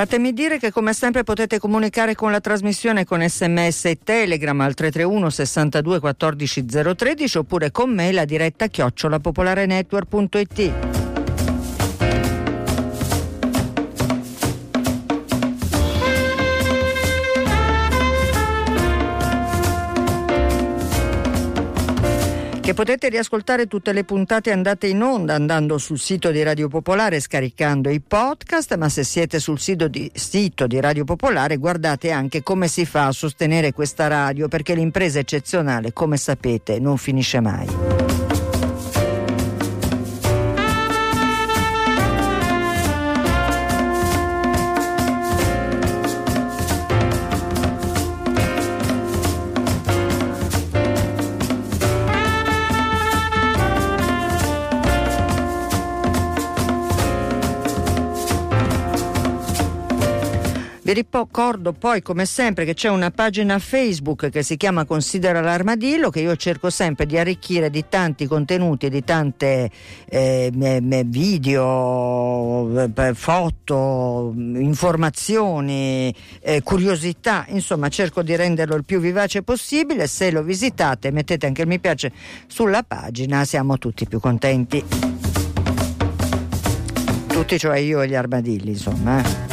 Fatemi dire che come sempre potete comunicare con la trasmissione con sms e telegram al 331 62 14 013 oppure con me la diretta chiocciolapopolarenetwork.it. che potete riascoltare tutte le puntate andate in onda andando sul sito di Radio Popolare scaricando i podcast, ma se siete sul sito di, sito di Radio Popolare guardate anche come si fa a sostenere questa radio perché l'impresa eccezionale, come sapete, non finisce mai. Vi ricordo poi come sempre che c'è una pagina Facebook che si chiama Considera l'armadillo che io cerco sempre di arricchire di tanti contenuti, di tante eh, video, eh, foto, informazioni, eh, curiosità, insomma cerco di renderlo il più vivace possibile. Se lo visitate mettete anche il mi piace sulla pagina, siamo tutti più contenti. Tutti, cioè io e gli armadilli, insomma. Eh.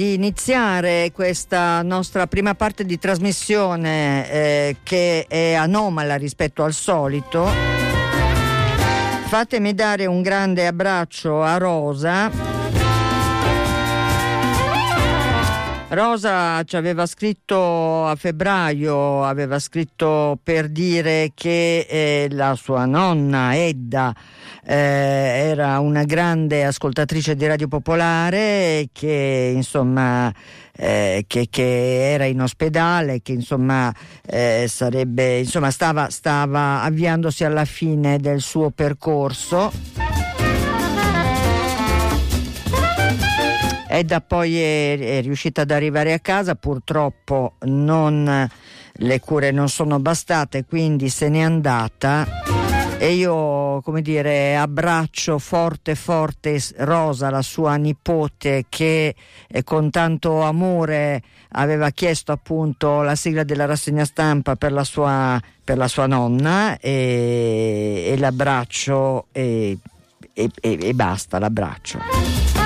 Di iniziare questa nostra prima parte di trasmissione eh, che è anomala rispetto al solito, fatemi dare un grande abbraccio a Rosa. Rosa ci aveva scritto a febbraio, aveva scritto per dire che eh, la sua nonna Edda eh, era una grande ascoltatrice di Radio Popolare che insomma eh, che, che, era in ospedale, che insomma eh, sarebbe insomma stava, stava avviandosi alla fine del suo percorso. Edda poi è, è riuscita ad arrivare a casa, purtroppo non, le cure non sono bastate, quindi se n'è andata e io come dire abbraccio forte forte Rosa la sua nipote che eh, con tanto amore aveva chiesto appunto la sigla della rassegna stampa per la sua, per la sua nonna e, e l'abbraccio e, e, e basta l'abbraccio.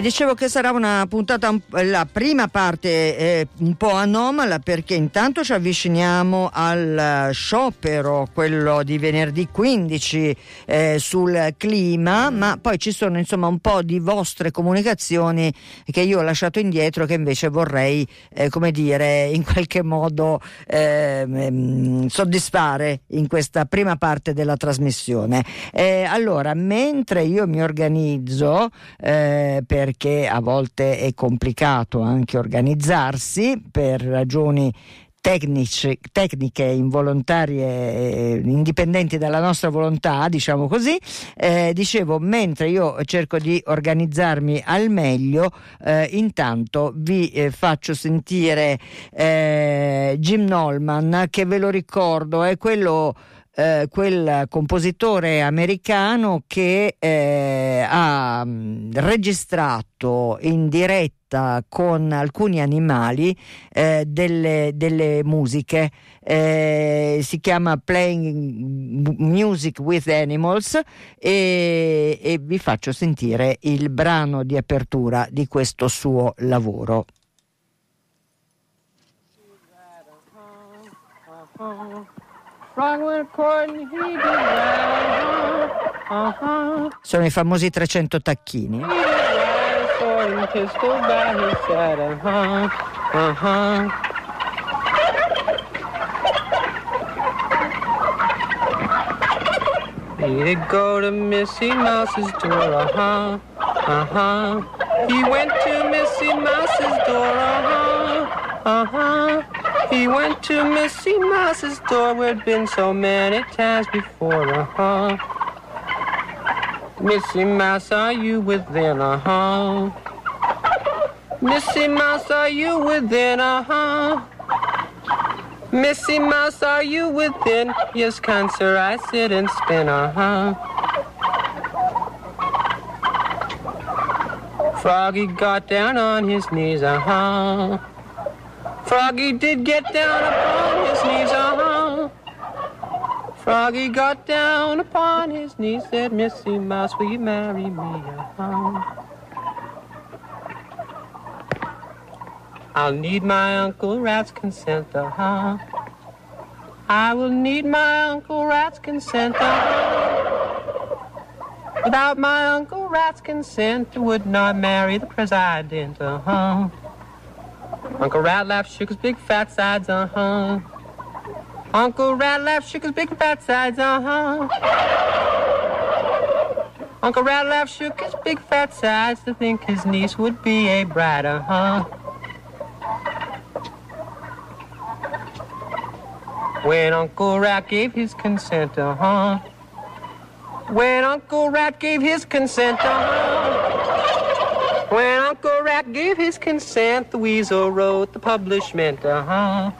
Vi dicevo che sarà una puntata, la prima parte è un po' anomala perché intanto ci avviciniamo al sciopero, quello di venerdì 15 eh, sul clima, ma poi ci sono insomma un po' di vostre comunicazioni che io ho lasciato indietro che invece vorrei, eh, come dire, in qualche modo eh, soddisfare in questa prima parte della trasmissione. Eh, allora, mentre io mi organizzo eh, per perché a volte è complicato anche organizzarsi per ragioni Tecnici, tecniche involontarie eh, indipendenti dalla nostra volontà, diciamo così. Eh, dicevo, mentre io cerco di organizzarmi al meglio, eh, intanto vi eh, faccio sentire eh, Jim Nolman, che ve lo ricordo, è quello eh, quel compositore americano che eh, ha mm, registrato in diretta con alcuni animali eh, delle, delle, musiche. Eh, si chiama Playing Music with Animals e, e vi faccio sentire il brano di apertura di questo suo lavoro. Sono i famosi 300 tacchini. He'd go to Missy Mouse's door, uh-huh, uh-huh. He went to Missy Mouse's door, uh-huh, uh-huh. He went to Missy Mouse's door where it'd been so many times before, uh-huh. Missy Mouse, are you within, uh-huh? Missy Mouse, are you within, uh-huh? Missy Mouse, are you within? Yes, cancer, I sit and spin, uh-huh. Froggy got down on his knees, uh-huh. Froggy did get down upon his knees, uh-huh. Froggy got down upon his knees, said, Missy Mouse, will you marry me, uh-huh. I'll need my Uncle Rat's consent, uh-huh. I will need my Uncle Rat's consent, uh-huh. Without my Uncle Rat's consent, I would not marry the president, uh-huh. Uncle Ratlaff shook his big fat sides, uh-huh. Uncle Ratlaff shook his big fat sides, uh-huh. Uncle Ratlaff shook his big fat sides to think his niece would be a bride, uh-huh. When Uncle Rat gave his consent, uh-huh. When Uncle Rat gave his consent, uh-huh. Gave his consent, the weasel wrote the publishment, uh-huh.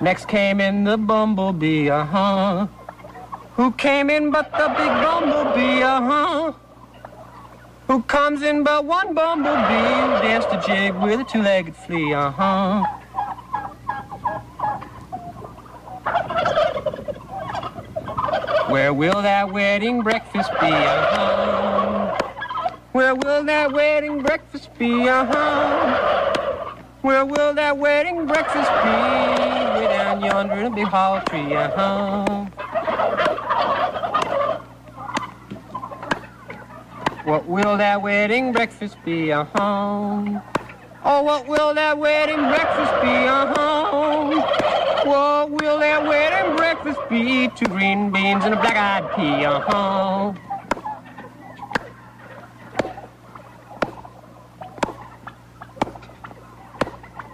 Next came in the bumblebee, uh-huh. Who came in but the big bumblebee, uh-huh. Who comes in but one bumblebee who danced a jig with a two-legged flea, uh-huh. Where will that wedding breakfast be? Uh-huh. Where will that wedding breakfast be? Uh-huh. Where will that wedding breakfast be? Way down yonder in a big hollow tree. Uh-huh. What will that wedding breakfast be? Uh-huh. Oh, what will that wedding breakfast be? Uh-huh. What will that wedding breakfast be? Two green beans and a black-eyed pea, uh-huh.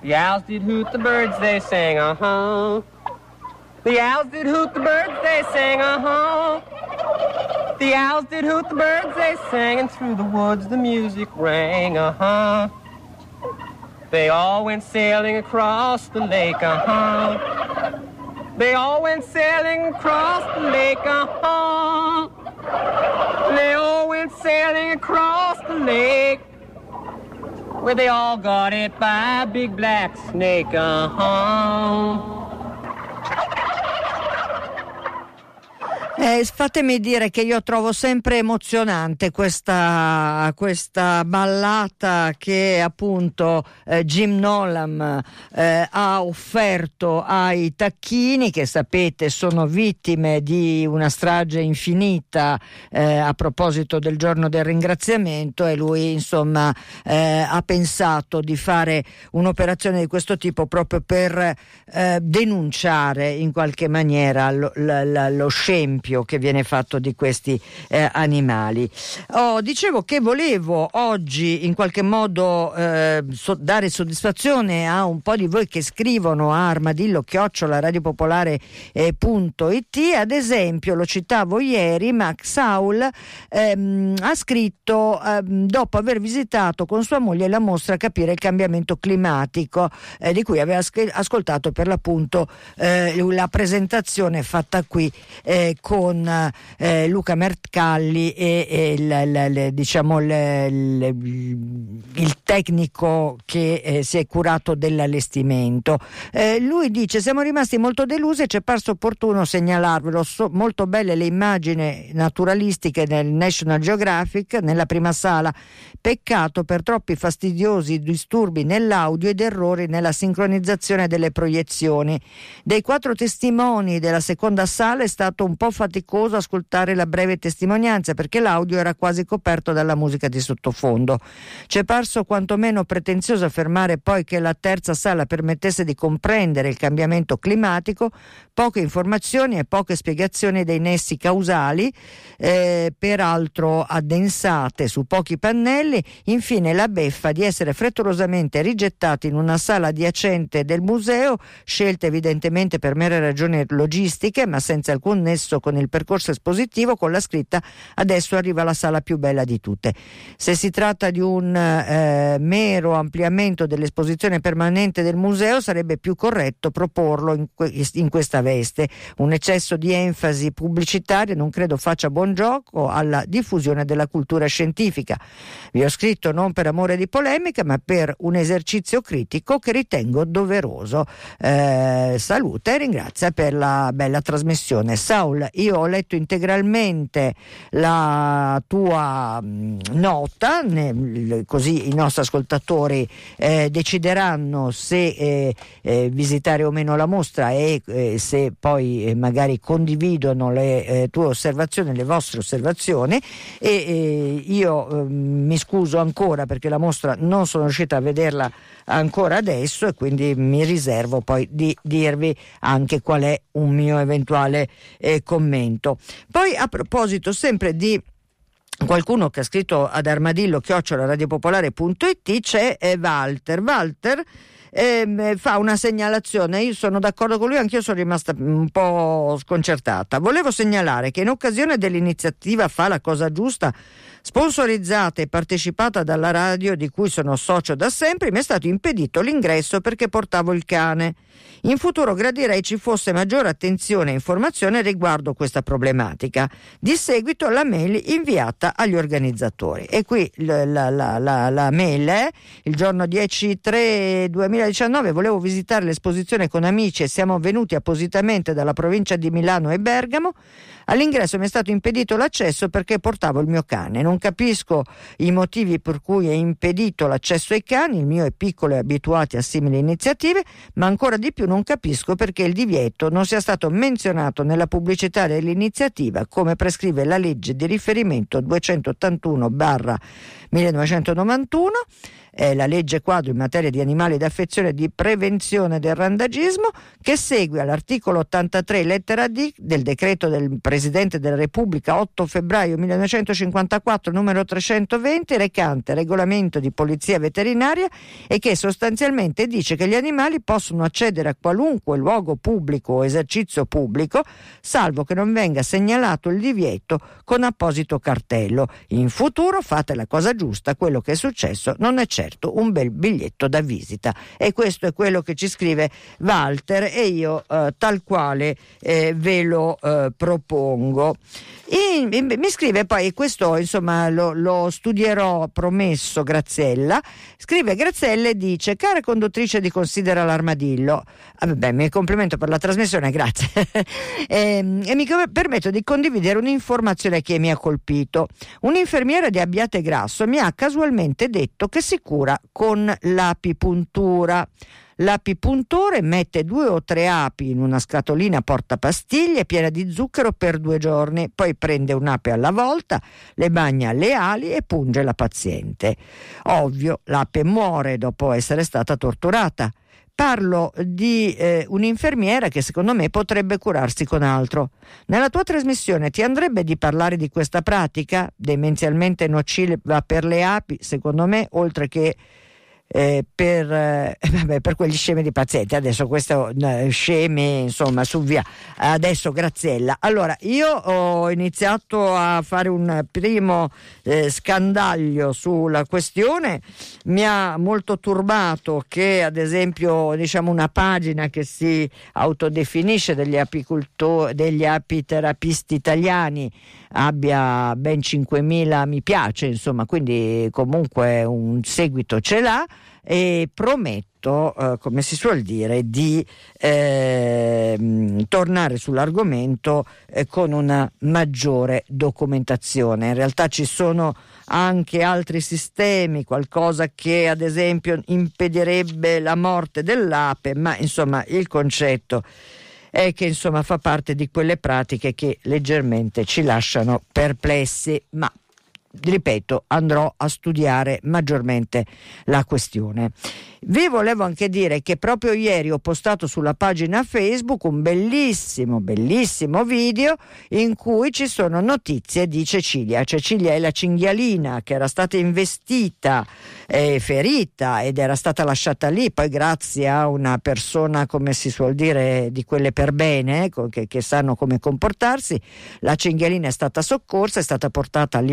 The owls did hoot, the birds they sang, uh-huh. The owls did hoot, the birds they sang, uh-huh. The owls did hoot, the birds they sang, and through the woods the music rang, uh-huh. They all went sailing across the lake, uh-huh. They all went sailing across the lake, uh-huh. They all went sailing across the lake. Where they all got it by a big black snake, uh-huh. Eh, fatemi dire che io trovo sempre emozionante questa, questa ballata che appunto eh, Jim Nolan eh, ha offerto ai tacchini che sapete sono vittime di una strage infinita eh, a proposito del giorno del ringraziamento e lui insomma eh, ha pensato di fare un'operazione di questo tipo proprio per eh, denunciare in qualche maniera lo, lo, lo scempio esempio che viene fatto di questi eh, animali. Oh, dicevo che volevo oggi in qualche modo eh, so, dare soddisfazione a un po' di voi che scrivono a armadillo chiocciola radiopopolare.it ad esempio lo citavo ieri Max Saul ehm, ha scritto ehm, dopo aver visitato con sua moglie la mostra Capire il cambiamento climatico eh, di cui aveva ascoltato per l'appunto eh, la presentazione fatta qui eh, con con eh, Luca Mercalli e, e il, il, diciamo il, il, tecnico che eh, si è curato dell'allestimento. Eh, lui dice siamo rimasti molto delusi e ci è parso opportuno segnalarvelo, so, molto belle le immagini naturalistiche del National Geographic nella prima sala, peccato per troppi fastidiosi disturbi nell'audio ed errori nella sincronizzazione delle proiezioni. Dei quattro testimoni della seconda sala è stato un po' faticoso faticoso ascoltare la breve testimonianza perché l'audio era quasi coperto dalla musica di sottofondo. Ci è parso quantomeno pretenzioso affermare poi che la terza sala permettesse di comprendere il cambiamento climatico, poche informazioni e poche spiegazioni dei nessi causali, eh, peraltro addensate su pochi pannelli, infine la beffa di essere frettolosamente rigettati in una sala adiacente del museo, scelta evidentemente per mere ragioni logistiche, ma senza alcun nesso con il percorso espositivo con la scritta adesso arriva la sala più bella di tutte. Se si tratta di un eh, mero ampliamento dell'esposizione permanente del museo sarebbe più corretto proporlo in, in questa veste. Un eccesso di enfasi pubblicitaria non credo faccia buon gioco alla diffusione della cultura scientifica. Vi ho scritto non per amore di polemica ma per un esercizio critico che ritengo doveroso. Eh, saluta e ringrazia per la bella trasmissione. Saul, io io ho letto integralmente la tua mh, nota, così i nostri ascoltatori eh, decideranno se eh, eh, visitare o meno la mostra e eh, se poi eh, magari condividono le eh, tue osservazioni, le vostre osservazioni. E io mi scuso ancora perché la mostra non sono riuscita a vederla ancora adesso e quindi mi riservo poi di dirvi anche qual è un mio eventuale eh, commento. Poi a proposito sempre di qualcuno che ha scritto ad armadillo chiocciolaradiopopolare.it c'è eh, Walter. Walter eh, fa una segnalazione, io sono d'accordo con lui, anch'io sono rimasta un po' sconcertata. Volevo segnalare che in occasione dell'iniziativa Fa la cosa giusta sponsorizzata e partecipata dalla radio di cui sono socio da sempre, mi è stato impedito l'ingresso perché portavo il cane. In futuro gradirei ci fosse maggiore attenzione e informazione riguardo questa problematica. Di seguito la mail inviata agli organizzatori. E qui la, la, la, la mail è il giorno 10-3-2019 volevo visitare l'esposizione con amici e siamo venuti appositamente dalla provincia di Milano e Bergamo. All'ingresso mi è stato impedito l'accesso perché portavo il mio cane. Non capisco i motivi per cui è impedito l'accesso ai cani, il mio è piccolo e abituato a simili iniziative, ma ancora di più non capisco perché il divieto non sia stato menzionato nella pubblicità dell'iniziativa come prescrive la legge di riferimento 281 1991 eh, la legge quadro in materia di animali d'affezione e di prevenzione del randagismo, che segue all'articolo 83 lettera D del decreto del Presidente della Repubblica 8 febbraio 1954 numero 320 recante regolamento di polizia veterinaria e che sostanzialmente dice che gli animali possono accedere a qualunque luogo pubblico o esercizio pubblico salvo che non venga segnalato il divieto con apposito cartello. In futuro fate la cosa giusta, quello che è successo non è certo un bel biglietto da visita. E questo è quello che ci scrive Walter e io eh, tal quale eh, ve lo eh, propongo. In, in, mi scrive poi, questo insomma lo, lo studierò, promesso Graziella. Scrive Graziella e dice, cara conduttrice di Considera l'armadillo, ah, vabbè, mi complimento per la trasmissione, grazie, e, ehm, e mi permetto di condividere un'informazione che mi ha colpito. Un'infermiera di Abbiate Grasso mi ha casualmente detto che si cura con l'apipuntura. L'apipuntore mette due o tre api in una scatolina portapastiglie piena di zucchero per due giorni, poi prende un'ape alla volta, le bagna alle ali e punge la paziente. Ovvio, l'ape muore dopo essere stata torturata. Parlo di eh, un'infermiera che secondo me potrebbe curarsi con altro. Nella tua trasmissione ti andrebbe di parlare di questa pratica demenzialmente nociva per le api, secondo me, oltre che eh, per, eh, vabbè, per, quegli scemi di pazienti. Adesso questo eh, scemi, insomma, su via. Adesso Graziella. Allora, io ho iniziato a fare un primo eh, scandaglio sulla questione. Mi ha molto turbato che, ad esempio, diciamo una pagina che si autodefinisce degli degli apiterapisti italiani abbia ben 5.000 mi piace, insomma, quindi comunque un seguito ce l'ha e prometto, eh, come si suol dire, di eh, tornare sull'argomento eh, con una maggiore documentazione. In realtà ci sono anche altri sistemi, qualcosa che ad esempio impedirebbe la morte dell'ape, ma insomma il concetto è che insomma fa parte di quelle pratiche che leggermente ci lasciano perplessi, ma ripeto, andrò a studiare maggiormente la questione. Vi volevo anche dire che proprio ieri ho postato sulla pagina Facebook un bellissimo, bellissimo video in cui ci sono notizie di Cecilia. Cecilia è la cinghialina che era stata investita e ferita ed era stata lasciata lì, poi grazie a una persona, come si suol dire, di quelle per bene, ecco, che, che sanno come comportarsi, la cinghialina è stata soccorsa, è stata portata al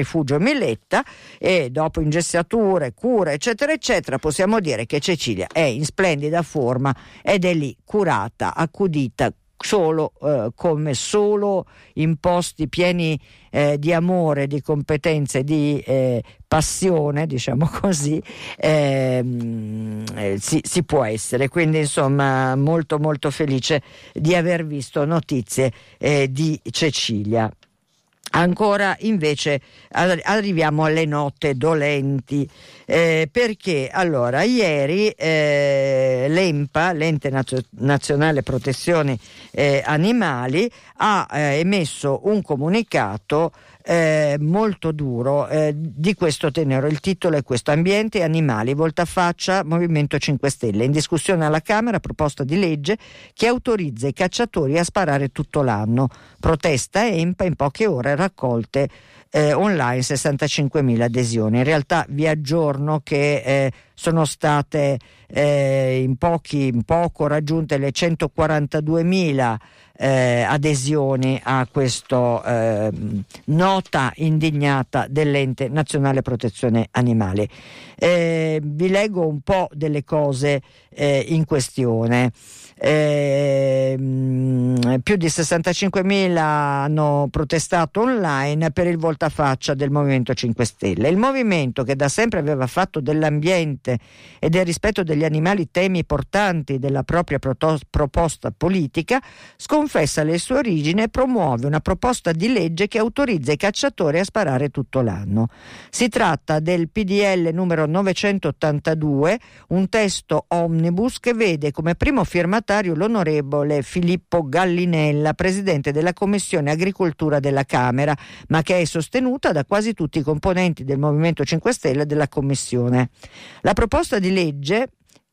rifugio Milletta e dopo ingessature, cure, eccetera, eccetera, possiamo dire dire che Cecilia è in splendida forma ed è lì curata, accudita solo eh, come solo in posti pieni eh, di amore, di competenze, di eh, passione, diciamo così, ehm, eh, si, si, può essere. Quindi insomma molto molto felice di aver visto notizie eh, di Cecilia. Ancora invece arriviamo alle note dolenti. Eh, perché? Allora ieri eh, l'EMPA, l'Ente Nazionale Protezione eh, Animali, ha eh, emesso un comunicato eh, molto duro eh, di questo tenero. Il titolo è questo: Ambiente e animali, voltafaccia Movimento 5 Stelle. In discussione alla Camera proposta di legge che autorizza i cacciatori a sparare tutto l'anno. Protesta EMPA in poche ore raccolte eh, online 65.000 adesioni. In realtà vi aggiorno che eh, sono state eh, in, pochi, in poco raggiunte le 142.000 eh, adesioni a questa eh, nota indignata dell'ente nazionale protezione animale. Eh, vi leggo un po' delle cose eh, in questione. Eh, più di 65.000 hanno protestato online per il voltafaccia del Movimento 5 Stelle. Il movimento che da sempre aveva fatto dell'ambiente e del rispetto degli animali temi portanti della propria proposta politica, sconfessa le sue origini e promuove una proposta di legge che autorizza i cacciatori a sparare tutto l'anno. Si tratta del PDL numero 982, un testo omnibus che vede come primo firmatario firmatario l'onorevole Filippo Gallinella, presidente della Commissione Agricoltura della Camera, ma che è sostenuta da quasi tutti i componenti del Movimento 5 Stelle della Commissione. La proposta di legge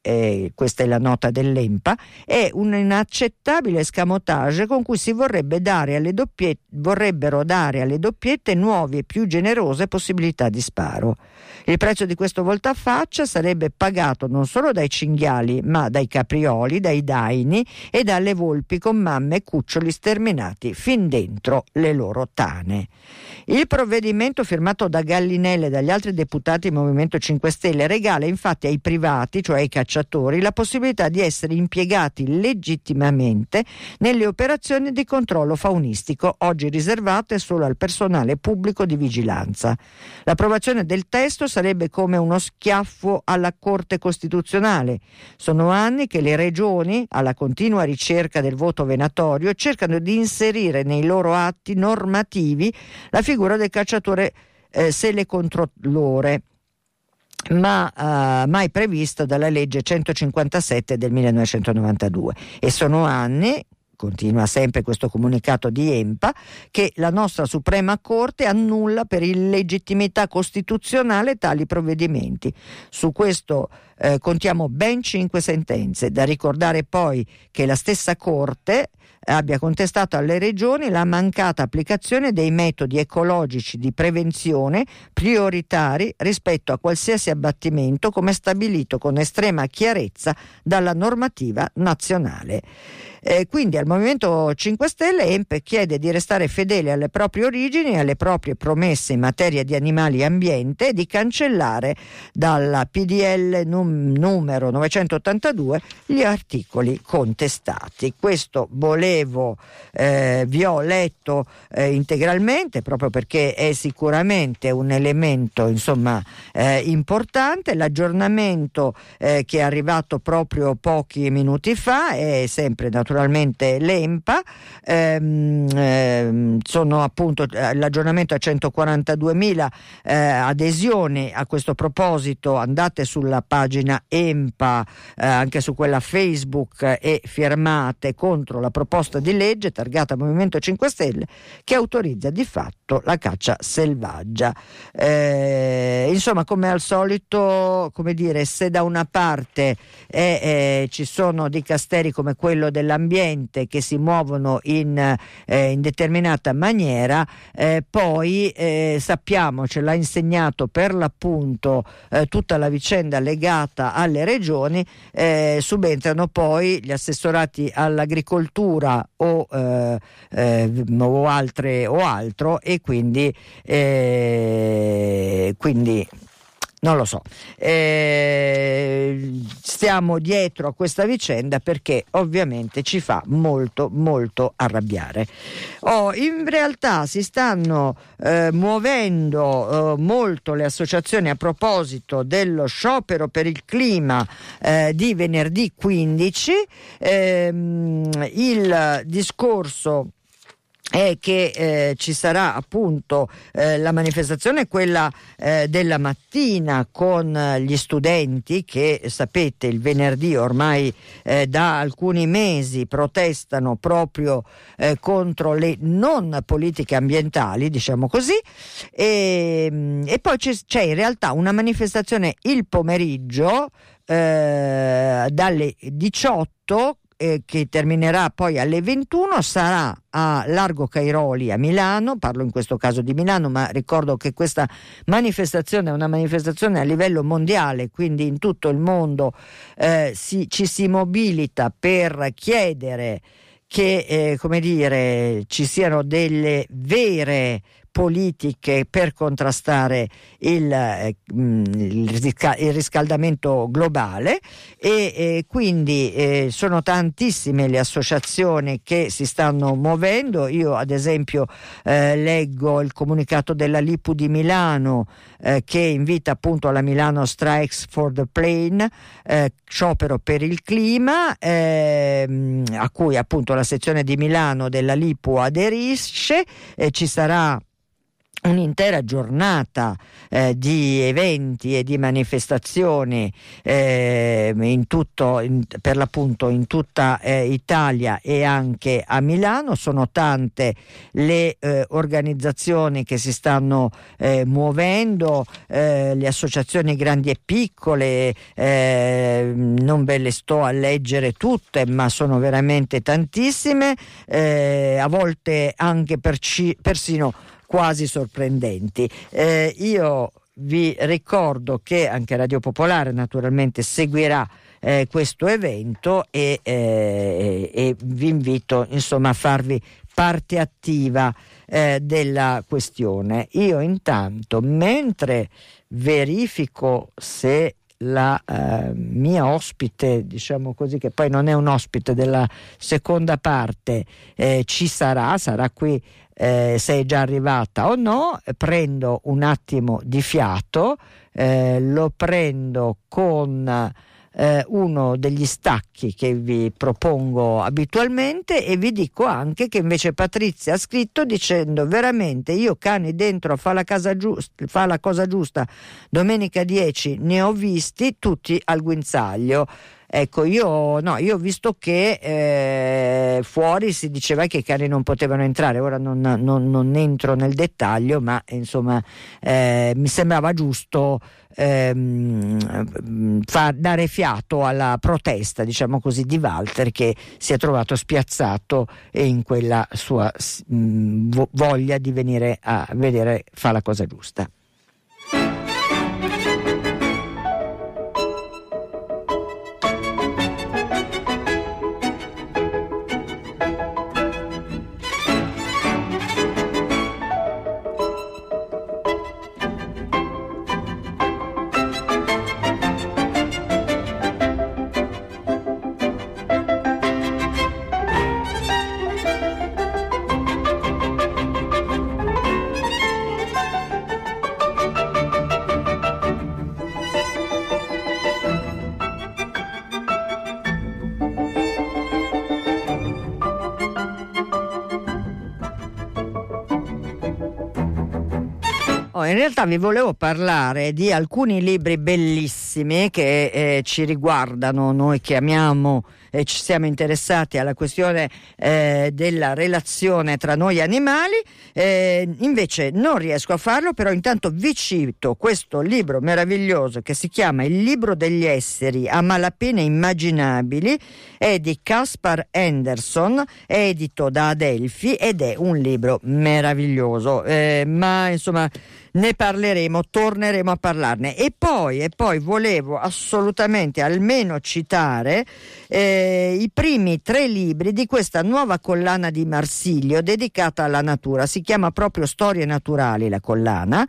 eh, questa è la nota dell'EMPA, è un inaccettabile scamotage con cui si dare doppiette, vorrebbero dare alle doppiette nuove e più generose possibilità di sparo. Il prezzo di questo voltafaccia sarebbe pagato non solo dai cinghiali, ma dai caprioli, dai daini e dalle volpi con mamme e cuccioli sterminati fin dentro le loro tane. Il provvedimento firmato da Gallinelle e dagli altri deputati del Movimento 5 Stelle regala infatti ai privati, cioè ai cacciatori, cacciatori la possibilità di essere impiegati legittimamente nelle operazioni di controllo faunistico, oggi riservate solo al personale pubblico di vigilanza. L'approvazione del testo sarebbe come uno schiaffo alla Corte Costituzionale. Sono anni che le regioni, alla continua ricerca del voto venatorio, cercano di inserire nei loro atti normativi la figura del cacciatore eh, sele controllore ma uh, mai prevista dalla legge 157 del 1992 e sono anni continua sempre questo comunicato di EMPA, che la nostra Suprema Corte annulla per illegittimità costituzionale tali provvedimenti. Su questo eh, contiamo ben cinque sentenze. Da ricordare poi che la stessa Corte abbia contestato alle regioni la mancata applicazione dei metodi ecologici di prevenzione prioritari rispetto a qualsiasi abbattimento come stabilito con estrema chiarezza dalla normativa nazionale. Eh, quindi al Movimento 5 Stelle EMP chiede di restare fedele alle proprie origini e alle proprie promesse in materia di animali e ambiente e di cancellare dalla PDL num- numero 982 gli articoli contestati. Questo volevo, eh, vi ho letto eh, integralmente proprio perché è sicuramente un elemento insomma, eh, importante. L'aggiornamento eh, che è arrivato proprio pochi minuti fa è sempre naturalmente l'EMPA, ehm, ehm, sono appunto eh, l'aggiornamento a 142.000 eh, adesioni a questo proposito, andate sulla pagina EMPA, eh, anche su quella Facebook e firmate contro la proposta di legge targata Movimento 5 Stelle che autorizza di fatto la caccia selvaggia. Eh, insomma, come al solito, come dire, se da una parte eh, ci sono dicasteri come quello della dell'ambiente che si muovono in, eh, in determinata maniera, eh, poi eh, sappiamo, ce l'ha insegnato per l'appunto eh, tutta la vicenda legata alle regioni, eh, subentrano poi gli assessorati all'agricoltura o, eh, o, altre, o altro e quindi, quindi non lo so. Eh, stiamo dietro a questa vicenda perché ovviamente ci fa molto molto arrabbiare. Oh, in realtà si stanno eh, muovendo eh, molto le associazioni a proposito dello sciopero per il clima eh, di venerdì 15. Ehm, il discorso è che eh, ci sarà appunto eh, la manifestazione quella eh, della mattina con gli studenti che sapete il venerdì ormai eh, da alcuni mesi protestano proprio eh, contro le non politiche ambientali diciamo così e, mm, e poi c'è, in realtà una manifestazione il pomeriggio eh, dalle 18 eh, che terminerà poi alle 21 sarà a Largo Cairoli a Milano, parlo in questo caso di Milano, ma ricordo che questa manifestazione è una manifestazione a livello mondiale, quindi in tutto il mondo eh, si, ci si mobilita per chiedere che eh, come dire, ci siano delle vere politiche per contrastare il, eh, il, riscaldamento globale e eh, quindi eh, sono tantissime le associazioni che si stanno muovendo. Io ad esempio eh, leggo il comunicato della Lipu di Milano eh, che invita appunto alla Milano Strikes for the eh, sciopero per il clima, ehm, a cui appunto la sezione di Milano della Lipu aderisce. ci sarà un'intera giornata eh, di eventi e di manifestazioni eh, in tutto, in, per l'appunto in tutta eh, Italia e anche a Milano. Sono tante le eh, organizzazioni che si stanno eh, muovendo, eh, le associazioni grandi e piccole, non ve le sto a leggere tutte, ma sono veramente tantissime, a volte anche perci, persino quasi sorprendenti. Eh, io vi ricordo che anche Radio Popolare naturalmente seguirà eh, questo evento e, eh, e, vi invito insomma a farvi parte attiva eh, della questione. Io intanto mentre verifico se la eh, mia ospite, diciamo così, che poi non è un ospite della seconda parte, eh, ci sarà, sarà qui eh, se è già arrivata o no, prendo un attimo di fiato, eh, lo prendo con eh, uno degli stacchi che vi propongo abitualmente e vi dico anche che invece Patrizia ha scritto dicendo veramente io cani dentro fa la, giusta, fa la cosa giusta domenica 10 ne ho visti tutti al guinzaglio Ecco, io, no, io ho visto che eh, fuori si diceva che i cani non potevano entrare, ora non, non, non entro nel dettaglio, ma insomma eh, mi sembrava giusto ehm, far dare fiato alla protesta, diciamo così, di Walter che si è trovato spiazzato in quella sua mh, voglia di venire a vedere fa la cosa giusta. In realtà vi volevo parlare di alcuni libri bellissimi che eh, ci riguardano, noi che amiamo e ci siamo interessati alla questione eh, della relazione tra noi animali. Eh, invece non riesco a farlo, però intanto vi cito questo libro meraviglioso che si chiama Il libro degli esseri a malapena immaginabili, è di Caspar Anderson, edito da Adelphi ed è un libro meraviglioso. Eh, ma insomma ne parleremo, torneremo a parlarne. E poi, e poi volevo assolutamente almeno citare eh, i primi tre libri di questa nuova collana di Marsilio dedicata alla natura. Si chiama proprio Storie naturali la collana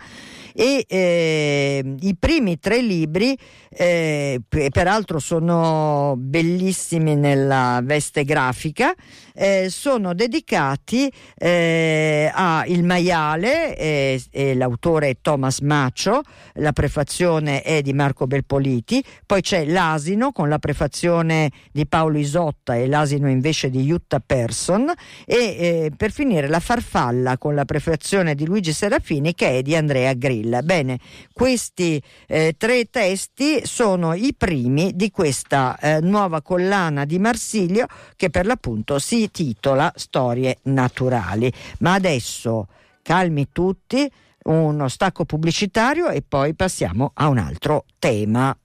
e eh, i primi tre libri eh, peraltro sono bellissimi nella veste grafica eh, sono dedicati eh, a Il maiale e l'autore è Thomas Macio la prefazione è di Marco Belpoliti poi c'è L'asino con la prefazione di Paolo Isotta e l'asino invece di Jutta Persson e eh, per finire La farfalla con la prefazione di Luigi Serafini che è di Andrea Grill Villa. Bene, questi eh, tre testi sono i primi di questa eh, nuova collana di Marsilio che per l'appunto si titola Storie naturali. Ma adesso calmi tutti, uno stacco pubblicitario e poi passiamo a un altro tema.